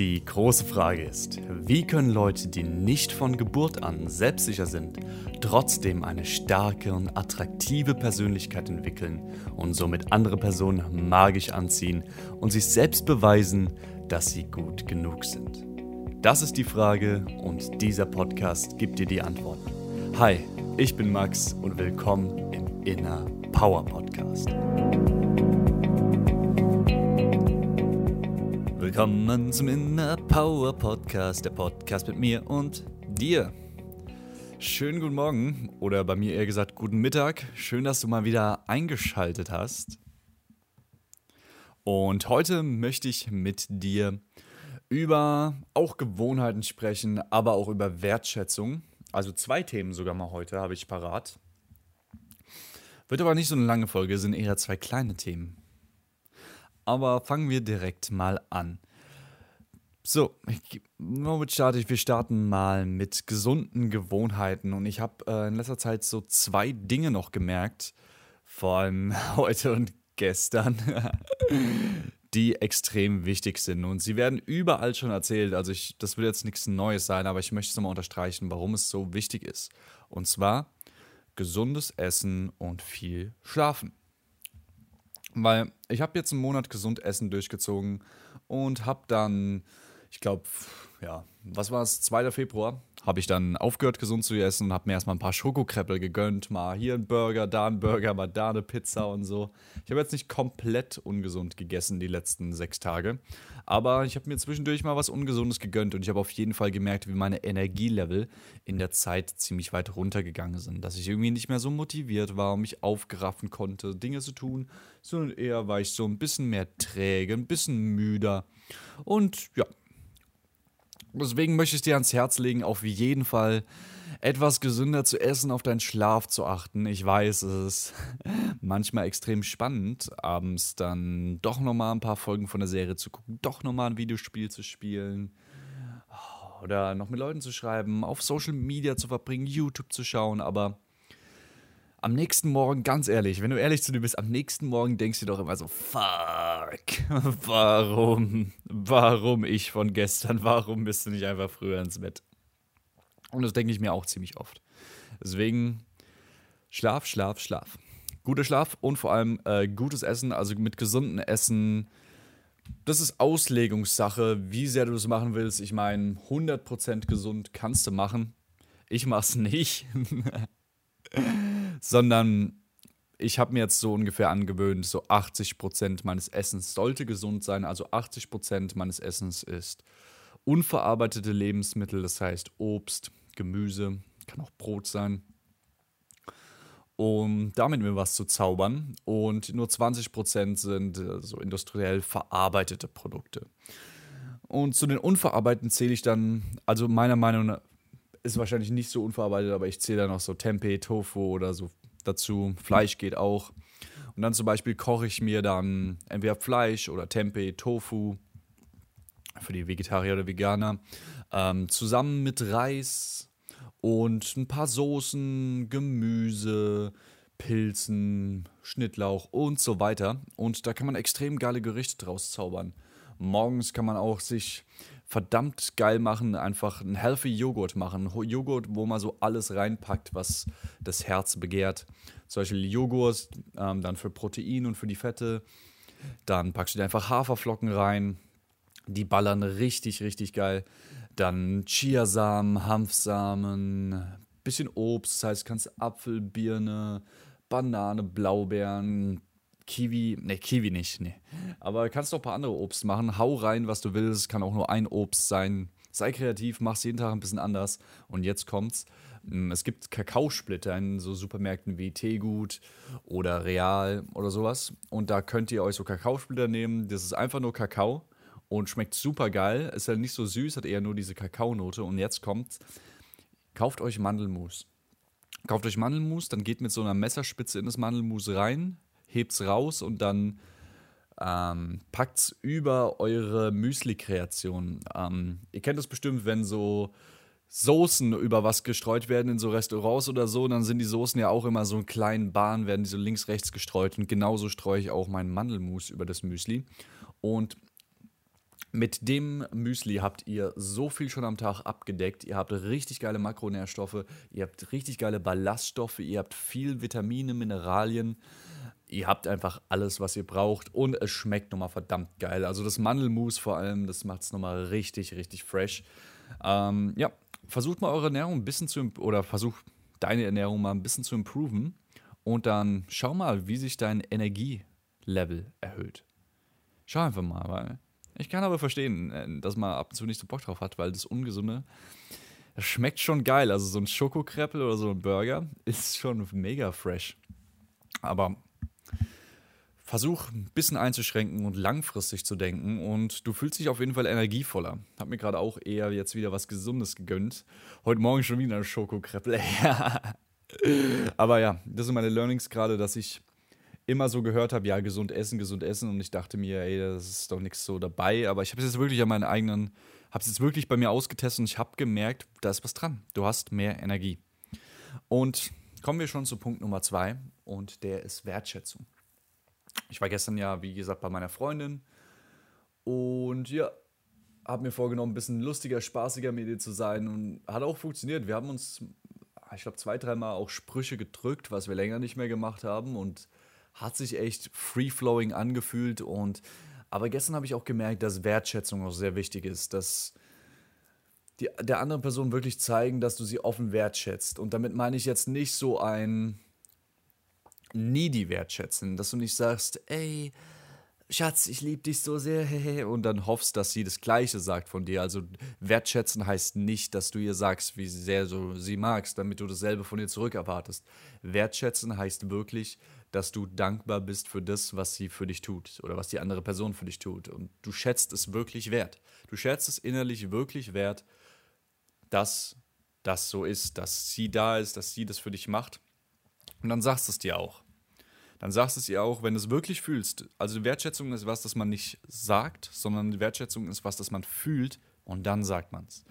Die große Frage ist, wie können Leute, die nicht von Geburt an selbstsicher sind, trotzdem eine starke und attraktive Persönlichkeit entwickeln und somit andere Personen magisch anziehen und sich selbst beweisen, dass sie gut genug sind? Das ist die Frage und dieser Podcast gibt dir die Antworten. Hi, ich bin Max und willkommen im Inner Power Podcast. Willkommen zum Inner Power Podcast, der Podcast mit mir und dir. Schönen guten Morgen oder bei mir eher gesagt guten Mittag. Schön, dass du mal wieder eingeschaltet hast. Und heute möchte ich mit dir über auch Gewohnheiten sprechen, aber auch über Wertschätzung. Also zwei Themen sogar mal heute habe ich parat. Wird aber nicht so eine lange Folge, sind eher zwei kleine Themen. Aber fangen wir direkt mal an. So, womit starte ich? Wir starten mal mit gesunden Gewohnheiten. Und ich habe äh, in letzter Zeit so zwei Dinge noch gemerkt, vor allem heute und gestern, die extrem wichtig sind. Und sie werden überall schon erzählt. Also ich, das will jetzt nichts Neues sein, aber ich möchte es nochmal unterstreichen, warum es so wichtig ist. Und zwar gesundes Essen und viel Schlafen. Weil ich habe jetzt einen Monat gesund Essen durchgezogen und habe dann, ich glaube, ja, was war es, 2. Februar, habe ich dann aufgehört, gesund zu essen und habe mir erstmal ein paar Schokokreppel gegönnt. Mal hier ein Burger, da ein Burger, mal da eine Pizza und so. Ich habe jetzt nicht komplett ungesund gegessen die letzten sechs Tage. Aber ich habe mir zwischendurch mal was Ungesundes gegönnt und ich habe auf jeden Fall gemerkt, wie meine Energielevel in der Zeit ziemlich weit runtergegangen sind. Dass ich irgendwie nicht mehr so motiviert war und mich aufgeraffen konnte, Dinge zu tun, sondern eher war ich so ein bisschen mehr träge, ein bisschen müder. Und ja, Deswegen möchte ich dir ans Herz legen, auf jeden Fall etwas gesünder zu essen, auf deinen Schlaf zu achten. Ich weiß, es ist manchmal extrem spannend, abends dann doch nochmal ein paar Folgen von der Serie zu gucken, doch nochmal ein Videospiel zu spielen oder noch mit Leuten zu schreiben, auf Social Media zu verbringen, YouTube zu schauen, aber am nächsten Morgen, ganz ehrlich, wenn du ehrlich zu dir bist, am nächsten Morgen denkst du doch immer so, fuck, warum, warum ich von gestern, warum bist du nicht einfach früher ins Bett? Und das denke ich mir auch ziemlich oft. Deswegen Schlaf, Schlaf, Schlaf. Guter Schlaf und vor allem äh, gutes Essen, also mit gesundem Essen. Das ist Auslegungssache, wie sehr du das machen willst. Ich meine, 100% gesund kannst du machen. Ich mach's nicht. sondern ich habe mir jetzt so ungefähr angewöhnt, so 80% meines Essens sollte gesund sein. Also 80% meines Essens ist unverarbeitete Lebensmittel, das heißt Obst, Gemüse, kann auch Brot sein. Um damit mir was zu zaubern. Und nur 20% sind äh, so industriell verarbeitete Produkte. Und zu den unverarbeiteten zähle ich dann, also meiner Meinung nach, ist wahrscheinlich nicht so unverarbeitet, aber ich zähle da noch so Tempeh, Tofu oder so dazu. Fleisch geht auch. Und dann zum Beispiel koche ich mir dann entweder Fleisch oder Tempeh, Tofu für die Vegetarier oder Veganer ähm, zusammen mit Reis und ein paar Soßen, Gemüse, Pilzen, Schnittlauch und so weiter. Und da kann man extrem geile Gerichte draus zaubern. Morgens kann man auch sich verdammt geil machen, einfach einen healthy Joghurt machen. Joghurt, wo man so alles reinpackt, was das Herz begehrt. Zum Beispiel Joghurt, ähm, dann für Protein und für die Fette. Dann packst du dir einfach Haferflocken rein. Die ballern richtig, richtig geil. Dann Chiasamen, Hanfsamen, bisschen Obst, das heißt, kannst Apfel, Birne, Banane, Blaubeeren, Kiwi, ne, Kiwi nicht, ne. Aber kannst doch ein paar andere Obst machen. Hau rein, was du willst. Kann auch nur ein Obst sein. Sei kreativ, mach's jeden Tag ein bisschen anders. Und jetzt kommt's. Mm, es gibt Kakaosplitter in so Supermärkten wie Teegut oder Real oder sowas. Und da könnt ihr euch so Kakaosplitter nehmen. Das ist einfach nur Kakao und schmeckt super geil. Ist halt nicht so süß, hat eher nur diese Kakaonote. Und jetzt kommt's. Kauft euch Mandelmus. Kauft euch Mandelmus, dann geht mit so einer Messerspitze in das Mandelmus rein, hebt's raus und dann ähm, packt's über eure Müsli-Kreation. Ähm, ihr kennt das bestimmt, wenn so Soßen über was gestreut werden in so Restaurants oder so, dann sind die Soßen ja auch immer so in kleinen Bahnen, werden die so links, rechts gestreut und genauso streue ich auch meinen Mandelmus über das Müsli. Und Mit dem Müsli habt ihr so viel schon am Tag abgedeckt. Ihr habt richtig geile Makronährstoffe, ihr habt richtig geile Ballaststoffe, ihr habt viel Vitamine, Mineralien. Ihr habt einfach alles, was ihr braucht und es schmeckt nochmal verdammt geil. Also das Mandelmus vor allem, das macht es nochmal richtig, richtig fresh. Ähm, ja, versucht mal eure Ernährung ein bisschen zu, oder versucht deine Ernährung mal ein bisschen zu improven und dann schau mal, wie sich dein Energielevel erhöht. Schau einfach mal, weil ich kann aber verstehen, äh, dass man ab und zu nicht so Bock drauf hat, weil das Ungesunde, das schmeckt schon geil. Also so ein Schokokreppel oder so ein Burger ist schon mega fresh. Aber versuch ein bisschen einzuschränken und langfristig zu denken und du fühlst dich auf jeden Fall energievoller. Hab mir gerade auch eher jetzt wieder was Gesundes gegönnt. Heute Morgen schon wieder ein Schokokreppel. Aber ja, das sind meine Learnings gerade, dass ich immer so gehört habe, ja, gesund essen, gesund essen. Und ich dachte mir, ey, das ist doch nichts so dabei. Aber ich habe es jetzt wirklich an meinen eigenen, habe es jetzt wirklich bei mir ausgetestet und ich habe gemerkt, da ist was dran. Du hast mehr Energie. Und kommen wir schon zu Punkt Nummer zwei und der ist Wertschätzung. Ich war gestern ja, wie gesagt, bei meiner Freundin und ja, habe mir vorgenommen, ein bisschen lustiger, spaßiger mit ihr zu sein und hat auch funktioniert. Wir haben uns, ich glaube, zwei, dreimal auch Sprüche gedrückt, was wir länger nicht mehr gemacht haben und hat sich echt free-flowing angefühlt und aber gestern habe ich auch gemerkt, dass Wertschätzung auch sehr wichtig ist, dass die, der anderen Person wirklich zeigen, dass du sie offen wertschätzt. Und damit meine ich jetzt nicht so ein needy wertschätzen, dass du nicht sagst, ey, Schatz, ich liebe dich so sehr, und dann hoffst, dass sie das Gleiche sagt von dir. Also wertschätzen heißt nicht, dass du ihr sagst, wie sehr du sie magst, damit du dasselbe von ihr zurückerwartest. Wertschätzen heißt wirklich, dass du dankbar bist für das, was sie für dich tut oder was die andere Person für dich tut. Und du schätzt es wirklich wert. Du schätzt es innerlich wirklich wert, dass das so ist, dass sie da ist, dass sie das für dich macht. Und dann sagst du es dir auch. Dann sagst du es ihr auch, wenn du es wirklich fühlst. Also Wertschätzung ist was, das man nicht sagt, sondern Wertschätzung ist was, das man fühlt und dann sagt man es.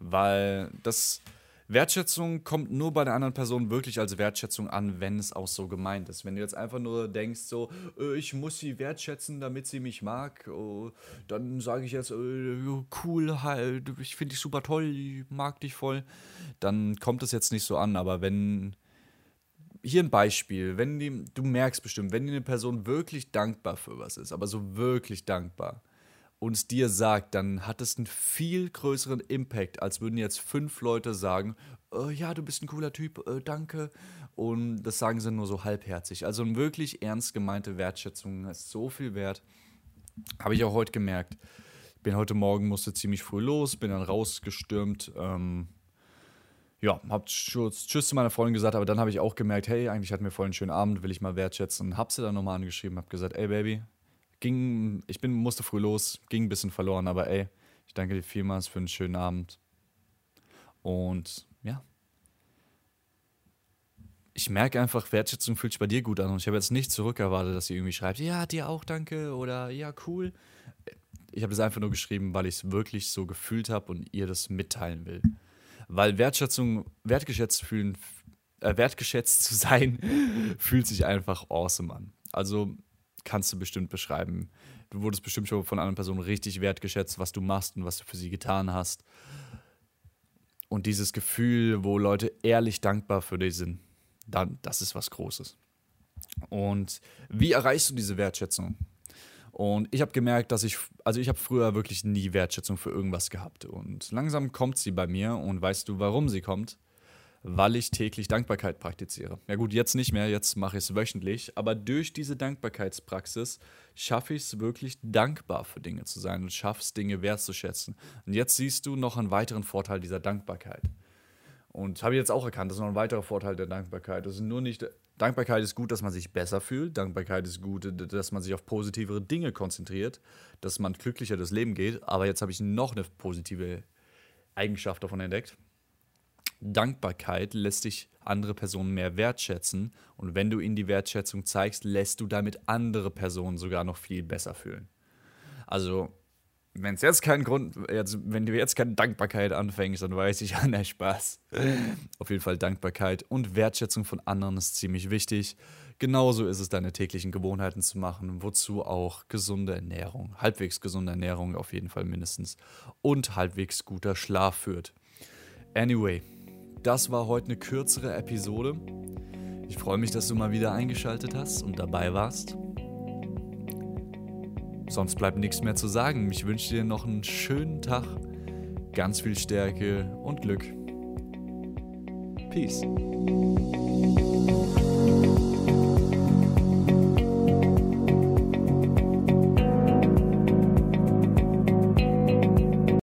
Weil das Wertschätzung kommt nur bei der anderen Person wirklich als Wertschätzung an, wenn es auch so gemeint ist. Wenn du jetzt einfach nur denkst, so, äh, ich muss sie wertschätzen, damit sie mich mag, oh, dann sage ich jetzt, äh, cool, halt, ich finde dich super toll, ich mag dich voll, dann kommt es jetzt nicht so an. Aber wenn, hier ein Beispiel, wenn die, du merkst bestimmt, wenn die eine Person wirklich dankbar für was ist, aber so wirklich dankbar, und es dir sagt, dann hat es einen viel größeren Impact, als würden jetzt fünf Leute sagen, äh, ja, du bist ein cooler Typ, äh, danke. Und das sagen sie nur so halbherzig. Also eine wirklich ernst gemeinte Wertschätzung ist so viel wert. Habe ich auch heute gemerkt. Ich bin heute Morgen, musste ziemlich früh los, bin dann rausgestürmt. Ähm, ja, hab Tschüss, Tschüss zu meiner Freundin gesagt, aber dann habe ich auch gemerkt, hey, eigentlich hatten wir voll einen schönen Abend, will ich mal wertschätzen. Hab sie dann nochmal angeschrieben, hab gesagt, ey Baby, ging, ich bin, musste früh los, ging ein bisschen verloren, aber ey, ich danke dir vielmals für einen schönen Abend. Und ja. Ich merke einfach, Wertschätzung fühlt sich bei dir gut an und ich habe jetzt nicht zurückerwartet, dass sie irgendwie schreibt, ja, dir auch danke oder ja, cool. Ich habe das einfach nur geschrieben, weil ich es wirklich so gefühlt habe und ihr das mitteilen will. Weil Wertschätzung, wertgeschätzt fühlen, äh, wertgeschätzt zu sein, fühlt sich einfach awesome an. Also kannst du bestimmt beschreiben. Du wurdest bestimmt schon von anderen Personen richtig wertgeschätzt, was du machst und was du für sie getan hast. Und dieses Gefühl, wo Leute ehrlich dankbar für dich sind, dann, das ist was Großes. Und wie erreichst du diese Wertschätzung? Und ich habe gemerkt, dass ich, also ich habe früher wirklich nie Wertschätzung für irgendwas gehabt. Und langsam kommt sie bei mir und weißt du, warum sie kommt? weil ich täglich Dankbarkeit praktiziere. Ja gut, jetzt nicht mehr, jetzt mache ich es wöchentlich, aber durch diese Dankbarkeitspraxis schaffe ich es wirklich dankbar für Dinge zu sein und schaffst Dinge wertzuschätzen. Und jetzt siehst du noch einen weiteren Vorteil dieser Dankbarkeit. Und habe jetzt auch erkannt, das ist noch ein weiterer Vorteil der Dankbarkeit. Das ist nur nicht Dankbarkeit ist gut, dass man sich besser fühlt. Dankbarkeit ist gut, dass man sich auf positivere Dinge konzentriert, dass man glücklicher durchs Leben geht. Aber jetzt habe ich noch eine positive Eigenschaft davon entdeckt. Dankbarkeit lässt dich andere Personen mehr wertschätzen und wenn du ihnen die Wertschätzung zeigst, lässt du damit andere Personen sogar noch viel besser fühlen. Also wenn es jetzt keinen Grund, jetzt, wenn du jetzt keine Dankbarkeit anfängst, dann weiß ich, an der Spaß. Auf jeden Fall Dankbarkeit und Wertschätzung von anderen ist ziemlich wichtig. Genauso ist es, deine täglichen Gewohnheiten zu machen, wozu auch gesunde Ernährung, halbwegs gesunde Ernährung auf jeden Fall mindestens und halbwegs guter Schlaf führt. Anyway, das war heute eine kürzere Episode. Ich freue mich, dass du mal wieder eingeschaltet hast und dabei warst. Sonst bleibt nichts mehr zu sagen. Ich wünsche dir noch einen schönen Tag, ganz viel Stärke und Glück. Peace.